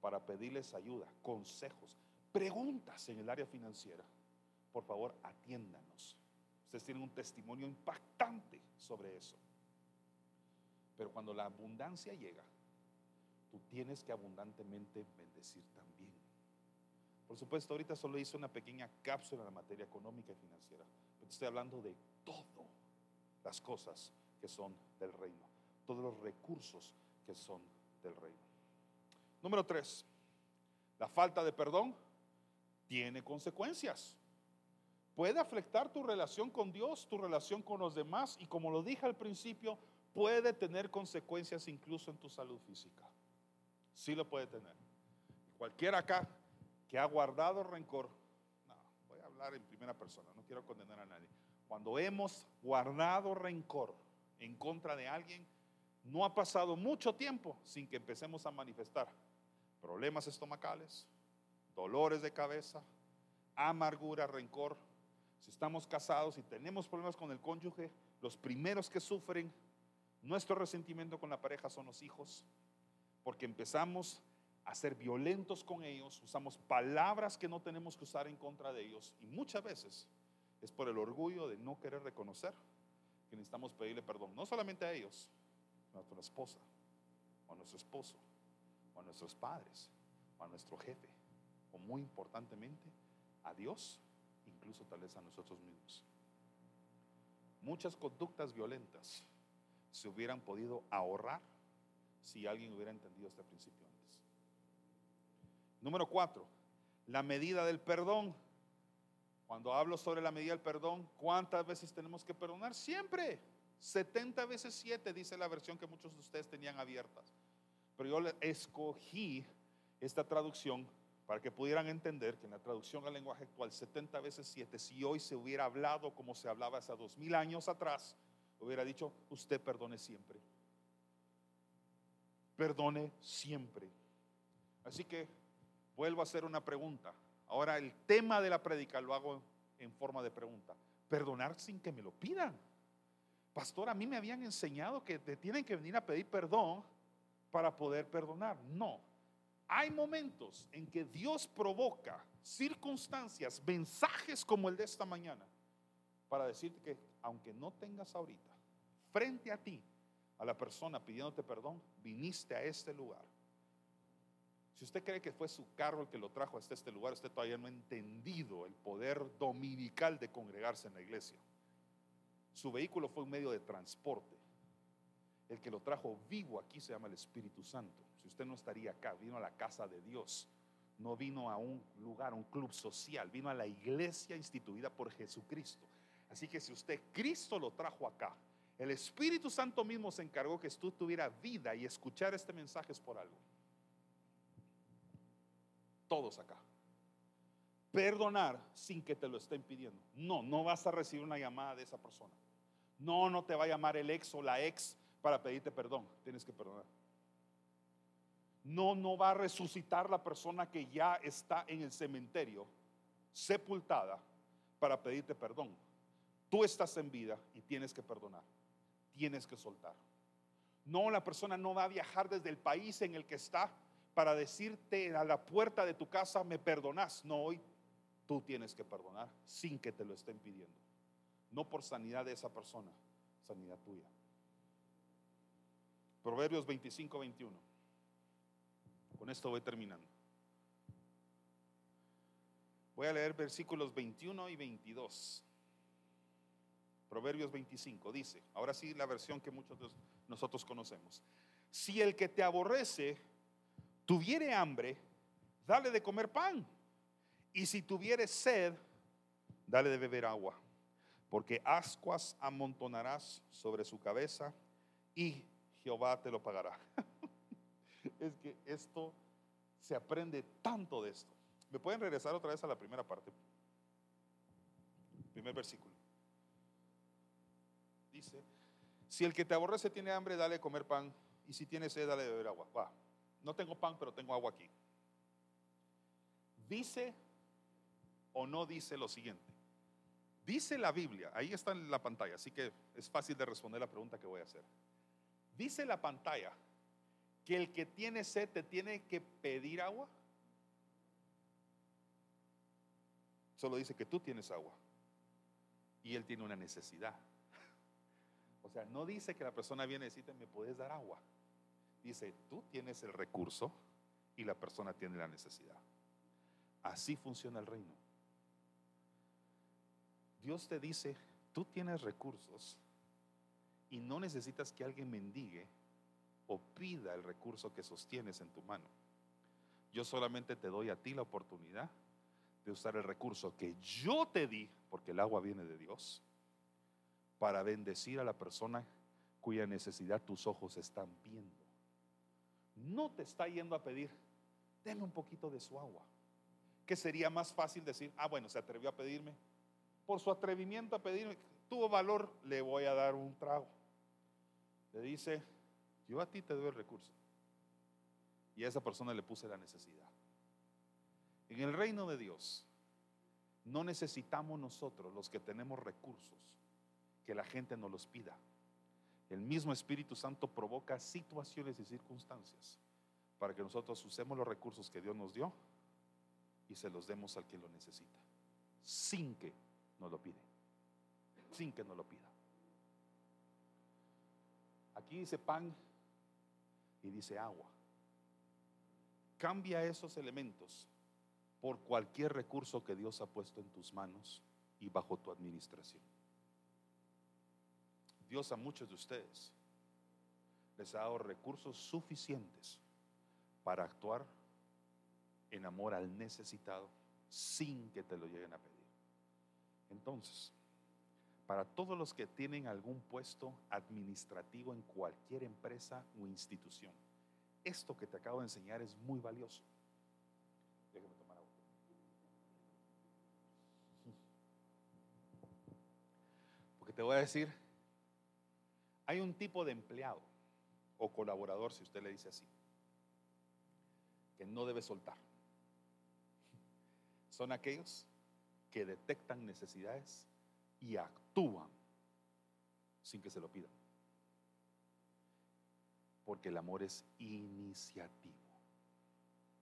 para pedirles ayuda, consejos, preguntas en el área financiera, por favor atiéndanos. Ustedes tienen un testimonio impactante sobre eso. Pero cuando la abundancia llega, tú tienes que abundantemente bendecir también. Por supuesto, ahorita solo hice una pequeña cápsula en la materia económica y financiera, pero estoy hablando de todo las cosas que son del reino, todos los recursos que son del reino. Número tres, la falta de perdón tiene consecuencias. Puede afectar tu relación con Dios, tu relación con los demás y como lo dije al principio, puede tener consecuencias incluso en tu salud física. Sí lo puede tener. Cualquiera acá que ha guardado rencor, no, voy a hablar en primera persona, no quiero condenar a nadie. Cuando hemos guardado rencor en contra de alguien, no ha pasado mucho tiempo sin que empecemos a manifestar problemas estomacales, dolores de cabeza, amargura, rencor. Si estamos casados y tenemos problemas con el cónyuge, los primeros que sufren nuestro resentimiento con la pareja son los hijos, porque empezamos a ser violentos con ellos, usamos palabras que no tenemos que usar en contra de ellos y muchas veces es por el orgullo de no querer reconocer que necesitamos pedirle perdón, no solamente a ellos, a nuestra esposa, o a nuestro esposo, o a nuestros padres, o a nuestro jefe, o muy importantemente a Dios, incluso tal vez a nosotros mismos. Muchas conductas violentas se hubieran podido ahorrar si alguien hubiera entendido este principio antes. Número cuatro, la medida del perdón. Cuando hablo sobre la medida del perdón, ¿cuántas veces tenemos que perdonar? Siempre. 70 veces 7 dice la versión que muchos de ustedes tenían abiertas. Pero yo escogí esta traducción para que pudieran entender que en la traducción al lenguaje actual, 70 veces 7, si hoy se hubiera hablado como se hablaba hace dos mil años atrás, hubiera dicho, usted perdone siempre perdone siempre. Así que vuelvo a hacer una pregunta. Ahora el tema de la predica lo hago en forma de pregunta. Perdonar sin que me lo pidan. Pastor, a mí me habían enseñado que te tienen que venir a pedir perdón para poder perdonar. No. Hay momentos en que Dios provoca circunstancias, mensajes como el de esta mañana, para decirte que aunque no tengas ahorita frente a ti a la persona pidiéndote perdón, viniste a este lugar. Si usted cree que fue su carro el que lo trajo hasta este lugar, usted todavía no ha entendido el poder dominical de congregarse en la iglesia. Su vehículo fue un medio de transporte. El que lo trajo vivo aquí se llama el Espíritu Santo. Si usted no estaría acá, vino a la casa de Dios. no vino a un lugar, un club social, vino a la iglesia instituida por Jesucristo. Así que si usted Cristo lo trajo acá, el Espíritu Santo mismo se encargó que tú tuviera vida y escuchar este mensaje es por algo. Todos acá. Perdonar sin que te lo estén pidiendo. No, no vas a recibir una llamada de esa persona. No, no te va a llamar el ex o la ex para pedirte perdón. Tienes que perdonar. No, no va a resucitar la persona que ya está en el cementerio, sepultada, para pedirte perdón. Tú estás en vida y tienes que perdonar. Tienes que soltar. No, la persona no va a viajar desde el país en el que está para decirte a la puerta de tu casa, me perdonas. No, hoy tú tienes que perdonar sin que te lo estén pidiendo. No por sanidad de esa persona, sanidad tuya. Proverbios 25, 21. Con esto voy terminando. Voy a leer versículos 21 y 22. Proverbios 25 dice, ahora sí la versión que muchos de nosotros conocemos. Si el que te aborrece tuviere hambre, dale de comer pan. Y si tuviere sed, dale de beber agua. Porque ascuas amontonarás sobre su cabeza y Jehová te lo pagará. [laughs] [laughs] es que esto se aprende tanto de esto. ¿Me pueden regresar otra vez a la primera parte? Primer versículo. Dice, si el que te aborrece tiene hambre, dale comer pan, y si tiene sed, dale beber agua. No tengo pan, pero tengo agua aquí. Dice o no dice lo siguiente. Dice la Biblia, ahí está en la pantalla, así que es fácil de responder la pregunta que voy a hacer. Dice la pantalla que el que tiene sed te tiene que pedir agua. Solo dice que tú tienes agua y él tiene una necesidad. [laughs] O sea, no dice que la persona viene y dice, me puedes dar agua. Dice, tú tienes el recurso y la persona tiene la necesidad. Así funciona el reino. Dios te dice, tú tienes recursos y no necesitas que alguien mendigue o pida el recurso que sostienes en tu mano. Yo solamente te doy a ti la oportunidad de usar el recurso que yo te di, porque el agua viene de Dios, para bendecir a la persona cuya necesidad tus ojos están viendo. No te está yendo a pedir, deme un poquito de su agua. Que sería más fácil decir, ah, bueno, se atrevió a pedirme. Por su atrevimiento a pedirme, tuvo valor, le voy a dar un trago. Le dice, yo a ti te doy el recurso. Y a esa persona le puse la necesidad. En el reino de Dios, no necesitamos nosotros, los que tenemos recursos, que la gente nos los pida. El mismo Espíritu Santo provoca situaciones y circunstancias para que nosotros usemos los recursos que Dios nos dio y se los demos al que lo necesita, sin que nos lo pide, sin que nos lo pida. Aquí dice pan y dice agua. Cambia esos elementos por cualquier recurso que Dios ha puesto en tus manos y bajo tu administración. Dios a muchos de ustedes les ha dado recursos suficientes para actuar en amor al necesitado sin que te lo lleguen a pedir. Entonces, para todos los que tienen algún puesto administrativo en cualquier empresa o institución. Esto que te acabo de enseñar es muy valioso. Déjame tomar agua. Porque te voy a decir, hay un tipo de empleado o colaborador, si usted le dice así, que no debe soltar. Son aquellos que detectan necesidades y actúan sin que se lo pidan. Porque el amor es iniciativo.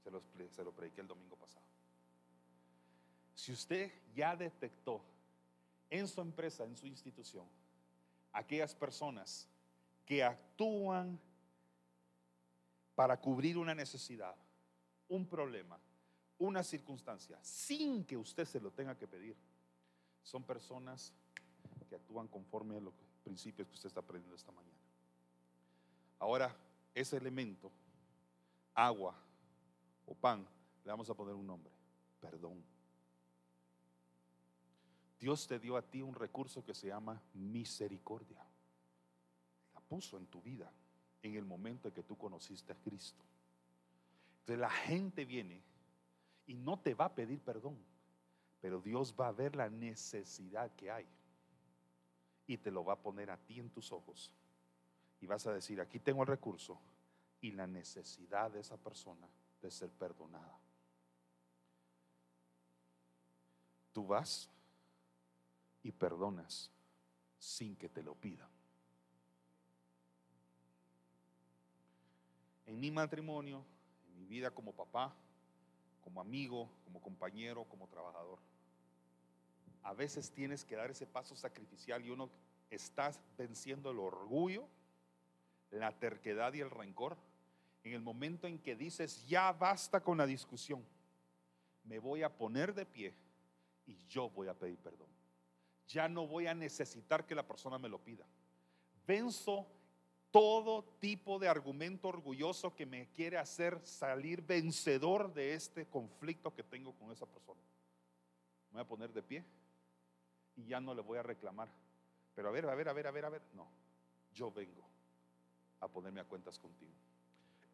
Se lo, se lo prediqué el domingo pasado. Si usted ya detectó en su empresa, en su institución, aquellas personas que actúan para cubrir una necesidad, un problema, una circunstancia, sin que usted se lo tenga que pedir, son personas que actúan conforme a los principios que usted está aprendiendo esta mañana. Ahora, ese elemento, agua o pan, Le vamos a poner un nombre, perdón. Dios te dio a ti un recurso que se llama misericordia. La puso en tu vida en el momento en que tú conociste a Cristo. Entonces la gente viene y no te va a pedir perdón, pero Dios va a ver la necesidad que hay y te lo va a poner a ti en tus ojos. Y vas a decir, aquí tengo el recurso y la necesidad de esa persona de ser perdonada. Tú vas y perdonas sin que te lo pidan. En mi matrimonio, en mi vida como papá, como amigo, como compañero, como trabajador, a veces tienes que dar ese paso sacrificial y uno estás venciendo el orgullo, la terquedad y el rencor en el momento en que dices, ya basta con la discusión, me voy a poner de pie y yo voy a pedir perdón. Ya no voy a necesitar que la persona me lo pida. Venzo todo tipo de argumento orgulloso que me quiere hacer salir vencedor de este conflicto que tengo con esa persona. Me voy a poner de pie y ya no le voy a reclamar. Pero a ver, a ver, a ver, a ver, a ver. No, yo vengo a ponerme a cuentas contigo.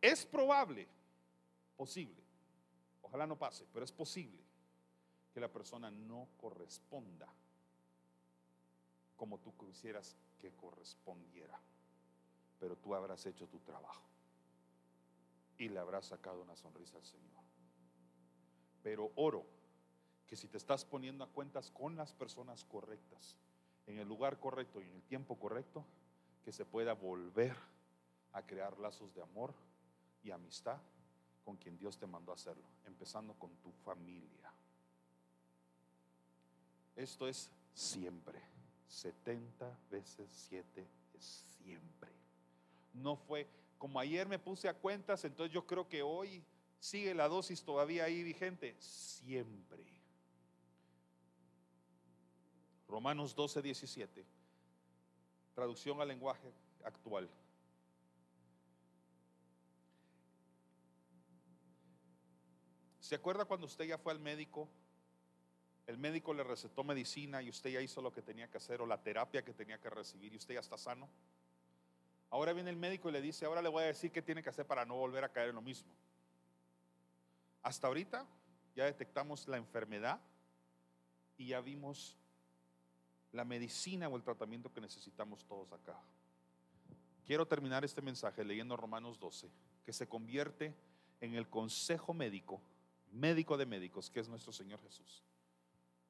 Es probable, posible, ojalá no pase, pero es posible que la persona no corresponda como tú quisieras que correspondiera. Pero tú habrás hecho tu trabajo y le habrás sacado una sonrisa al Señor. Pero oro que si te estás poniendo a cuentas con las personas correctas, en el lugar correcto y en el tiempo correcto, que se pueda volver a crear lazos de amor y amistad con quien Dios te mandó a hacerlo, empezando con tu familia. Esto es siempre. 70 veces 7 es siempre. No fue como ayer me puse a cuentas, entonces yo creo que hoy sigue la dosis todavía ahí vigente. Siempre. Romanos 12, 17. Traducción al lenguaje actual. ¿Se acuerda cuando usted ya fue al médico? El médico le recetó medicina y usted ya hizo lo que tenía que hacer o la terapia que tenía que recibir y usted ya está sano. Ahora viene el médico y le dice, ahora le voy a decir qué tiene que hacer para no volver a caer en lo mismo. Hasta ahorita ya detectamos la enfermedad y ya vimos la medicina o el tratamiento que necesitamos todos acá. Quiero terminar este mensaje leyendo Romanos 12, que se convierte en el consejo médico médico de médicos, que es nuestro Señor Jesús,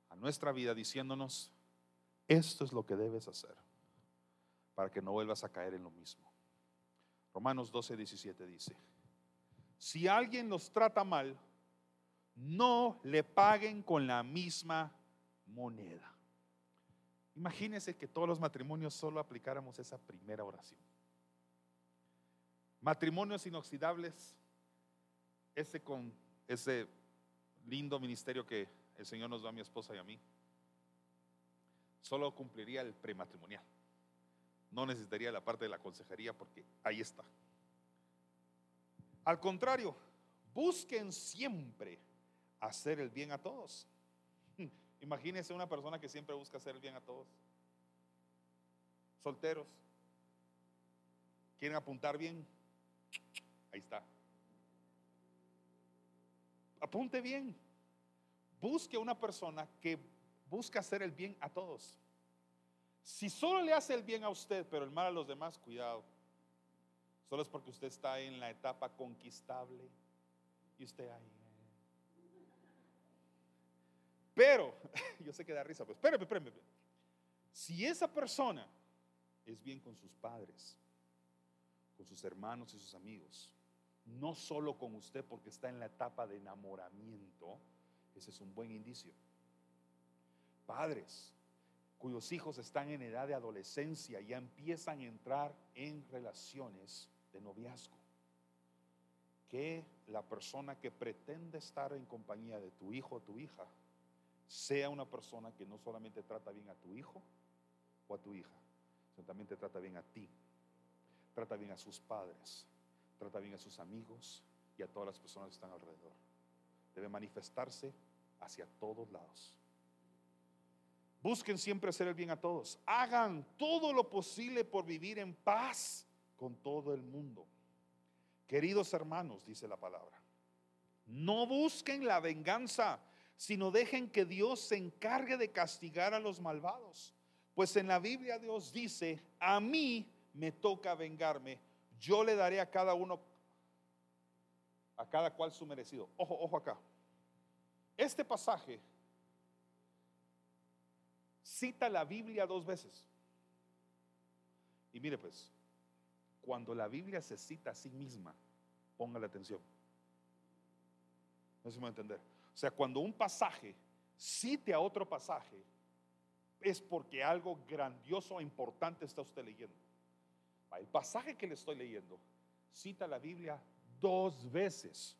a nuestra vida diciéndonos, esto es lo que debes hacer para que no vuelvas a caer en lo mismo. Romanos 12, 17 dice, si alguien los trata mal, no le paguen con la misma moneda. Imagínense que todos los matrimonios solo aplicáramos esa primera oración. Matrimonios inoxidables, ese con ese lindo ministerio que el Señor nos da a mi esposa y a mí, solo cumpliría el prematrimonial. No necesitaría la parte de la consejería porque ahí está. Al contrario, busquen siempre hacer el bien a todos. Imagínense una persona que siempre busca hacer el bien a todos. Solteros. ¿Quieren apuntar bien? Ahí está apunte bien. Busque una persona que busca hacer el bien a todos. Si solo le hace el bien a usted, pero el mal a los demás, cuidado. Solo es porque usted está en la etapa conquistable y usted ahí. Pero, [laughs] yo sé que da risa, pues espérame, espérame. Si esa persona es bien con sus padres, con sus hermanos y sus amigos, no solo con usted porque está en la etapa de enamoramiento, ese es un buen indicio. Padres cuyos hijos están en edad de adolescencia ya empiezan a entrar en relaciones de noviazgo. Que la persona que pretende estar en compañía de tu hijo o tu hija sea una persona que no solamente trata bien a tu hijo o a tu hija, sino también te trata bien a ti, trata bien a sus padres, trata bien a sus amigos y a todas las personas que están alrededor. debe manifestarse hacia todos lados. Busquen siempre hacer el bien a todos. Hagan todo lo posible por vivir en paz con todo el mundo. Queridos hermanos, dice la palabra, no busquen la venganza, sino dejen que Dios se encargue de castigar a los malvados. Pues en la Biblia Dios dice, a mí me toca vengarme, yo le daré a cada uno, a cada cual su merecido. Ojo, ojo acá. Este pasaje cita la Biblia dos veces. Y mire pues, cuando la Biblia se cita a sí misma, la atención. No se me va a entender. Sea, cuando un pasaje cite a otro pasaje, es porque algo grandioso e importante está usted leyendo. El pasaje que le estoy leyendo cita la Biblia dos veces.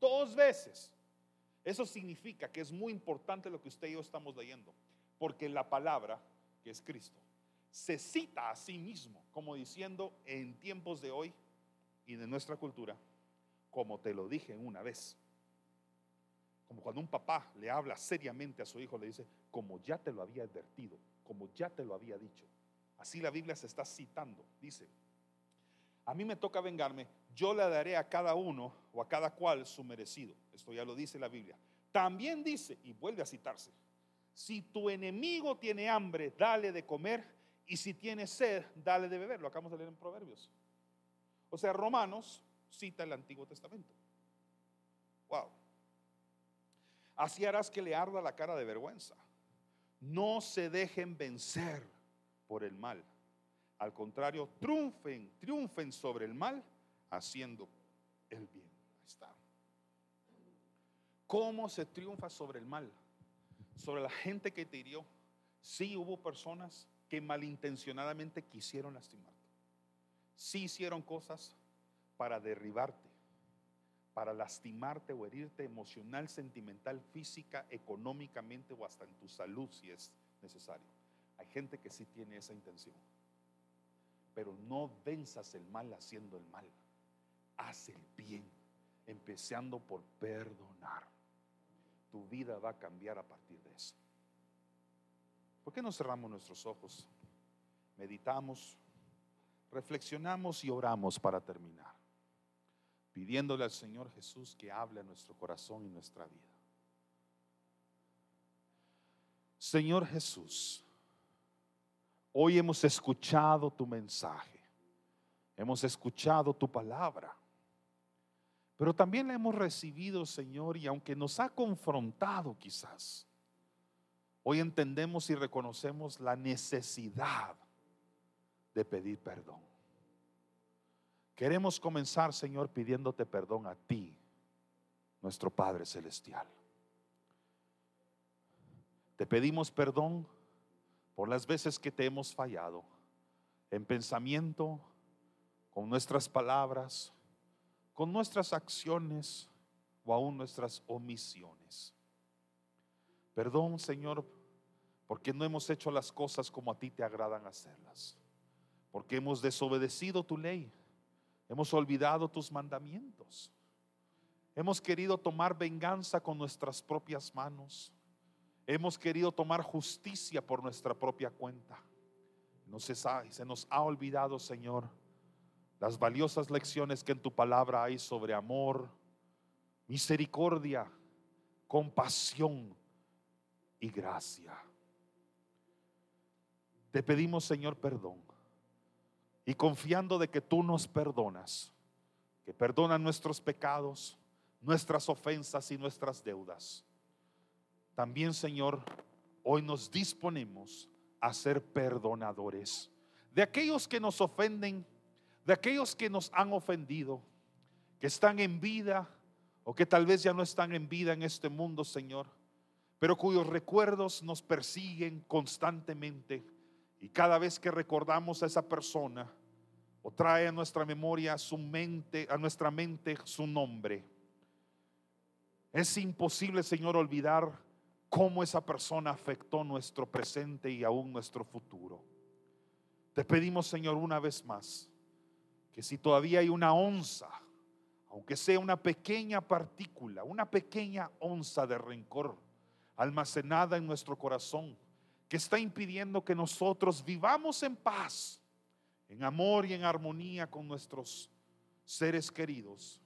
Dos veces. Eso significa que es muy importante lo que usted y yo estamos leyendo. Porque la palabra, que es Cristo, se cita a sí mismo, como diciendo en tiempos de hoy y de nuestra cultura, como te lo dije una vez. Como cuando un papá le habla seriamente a su hijo, le dice, como ya te lo había advertido, como ya te lo había dicho. Así la Biblia se está citando. Dice, a mí me toca vengarme, yo le daré a cada uno o a cada cual su merecido. Esto ya lo dice la Biblia. También dice, y vuelve a citarse, si tu enemigo tiene hambre, dale de comer, y si tiene sed, dale de beber. Lo acabamos de leer en Proverbios. O sea, Romanos cita el Antiguo Testamento. Wow. Así harás que le arda la cara de vergüenza. No se dejen vencer por el mal. Al contrario, triunfen, triunfen sobre el mal haciendo el bien. ¿Cómo se triunfa sobre el mal? Sobre la gente que te hirió. Sí hubo personas que malintencionadamente quisieron lastimarte. Sí hicieron cosas para derribarte, para lastimarte o herirte emocional, sentimental, física, económicamente o hasta en tu salud si es necesario. Hay gente que sí tiene esa intención. Pero no venzas el mal haciendo el mal. Haz el bien, empezando por perdonar. Tu vida va a cambiar a partir de eso. ¿Por qué no cerramos nuestros ojos? Meditamos reflexionamos y oramos para terminar, pidiéndole al Señor Jesús que hable a nuestro corazón y nuestra vida. Señor Jesús, hoy hemos escuchado tu mensaje, hemos escuchado tu palabra, pero también la hemos recibido, Señor, y aunque nos ha confrontado quizás, hoy entendemos y reconocemos la necesidad de pedir perdón. Queremos comenzar, Señor, pidiéndote perdón a ti, nuestro Padre Celestial. Te pedimos perdón por las veces que te hemos fallado en pensamiento, con nuestras palabras, con nuestras acciones o aún nuestras omisiones. Perdón, Señor, porque no hemos hecho las cosas como a ti te agradan hacerlas porque hemos desobedecido tu ley, hemos olvidado tus mandamientos, hemos querido tomar venganza con nuestras propias manos, hemos querido tomar justicia por nuestra propia cuenta. No se, se nos ha olvidado, Señor, las valiosas lecciones que en tu palabra hay sobre amor, misericordia, compasión y gracia. Te pedimos, Señor, perdón y confiando de que tú nos perdonas, que perdonas nuestros pecados, nuestras ofensas y nuestras deudas. También, Señor, hoy nos disponemos a ser perdonadores de aquellos que nos ofenden, de aquellos que nos han ofendido, que están en vida o que tal vez ya no están en vida en este mundo, Señor, pero cuyos recuerdos nos persiguen constantemente y cada vez que recordamos a esa persona, o trae a nuestra memoria su mente, a nuestra mente su nombre. Es imposible, Señor, olvidar cómo esa persona afectó nuestro presente y aún nuestro futuro. Te pedimos, Señor, una vez más, que si todavía hay una onza, aunque sea una pequeña partícula, una pequeña onza de rencor almacenada en nuestro corazón, que está impidiendo que nosotros vivamos en paz, en amor y en armonía con nuestros seres queridos,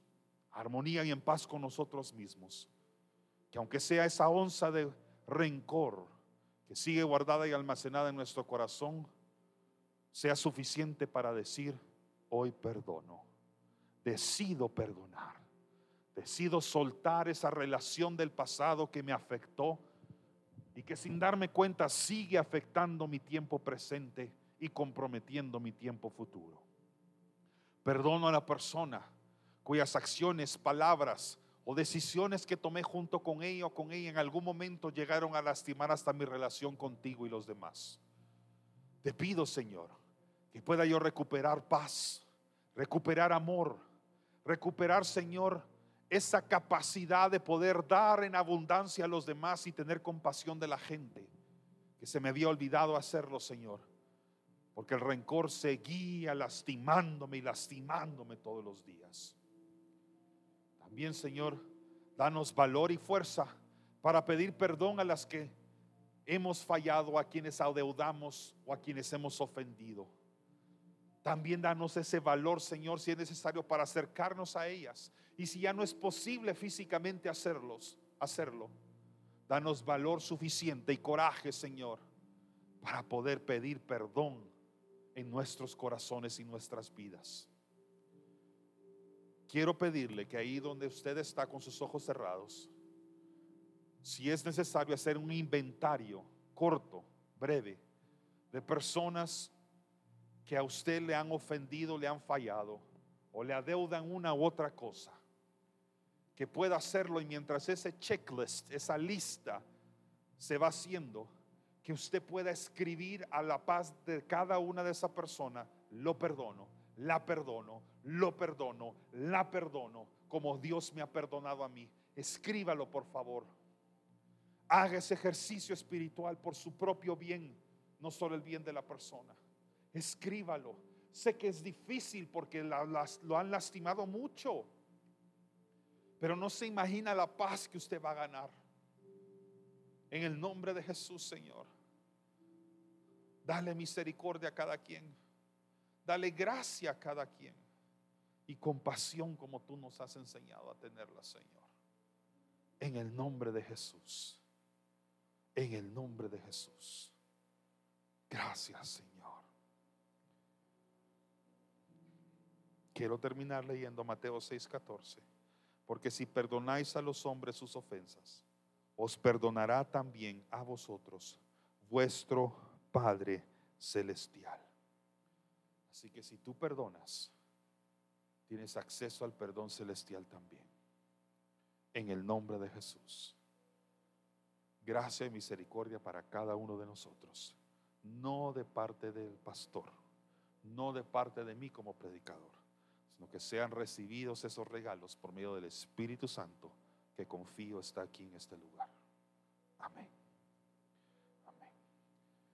armonía y en paz con nosotros mismos. Que aunque sea esa onza de rencor que sigue guardada y almacenada en nuestro corazón, sea suficiente para decir, hoy perdono, decido perdonar, decido soltar esa relación del pasado que me afectó y que sin darme cuenta sigue afectando mi tiempo presente y comprometiendo mi tiempo futuro. Perdono a la persona cuyas acciones, palabras o decisiones que tomé junto con ella o con ella en algún momento llegaron a lastimar hasta mi relación contigo y los demás. Te pido, Señor, que pueda yo recuperar paz, recuperar amor, recuperar, Señor, esa capacidad de poder dar en abundancia a los demás y tener compasión de la gente, que se me había olvidado hacerlo, Señor, porque el rencor seguía lastimándome y lastimándome todos los días. También, Señor, danos valor y fuerza para pedir perdón a las que hemos fallado, a quienes adeudamos o a quienes hemos ofendido. También danos ese valor, Señor, si es necesario para acercarnos a ellas. Y si ya no es posible físicamente hacerlos, hacerlo, danos valor suficiente y coraje, Señor, para poder pedir perdón en nuestros corazones y nuestras vidas. Quiero pedirle que ahí donde usted está con sus ojos cerrados, si es necesario hacer un inventario corto, breve, de personas que a usted le han ofendido, le han fallado o le adeudan una u otra cosa, que pueda hacerlo y mientras ese checklist, esa lista se va haciendo, que usted pueda escribir a la paz de cada una de esas personas, lo perdono, la perdono, lo perdono, la perdono, como Dios me ha perdonado a mí. Escríbalo, por favor. Haga ese ejercicio espiritual por su propio bien, no solo el bien de la persona escríbalo. Sé que es difícil porque lo han lastimado mucho, pero no se imagina la paz que usted va a ganar. En el nombre de Jesús, Señor. Dale misericordia a cada quien. Dale gracia a cada quien. Y compasión como tú nos has enseñado a tenerla, Señor. En el nombre de Jesús. En el nombre de Jesús. Gracias, Señor. Quiero terminar leyendo Mateo 6:14. Porque si perdonáis a los hombres sus ofensas, os perdonará también a vosotros vuestro Padre Celestial. Así que si tú perdonas, tienes acceso al perdón celestial también. En el nombre de Jesús. Gracia y misericordia para cada uno de nosotros. No de parte del pastor, no de parte de mí como predicador sino que sean recibidos esos regalos por medio del Espíritu Santo que confío está aquí en este lugar. Amén.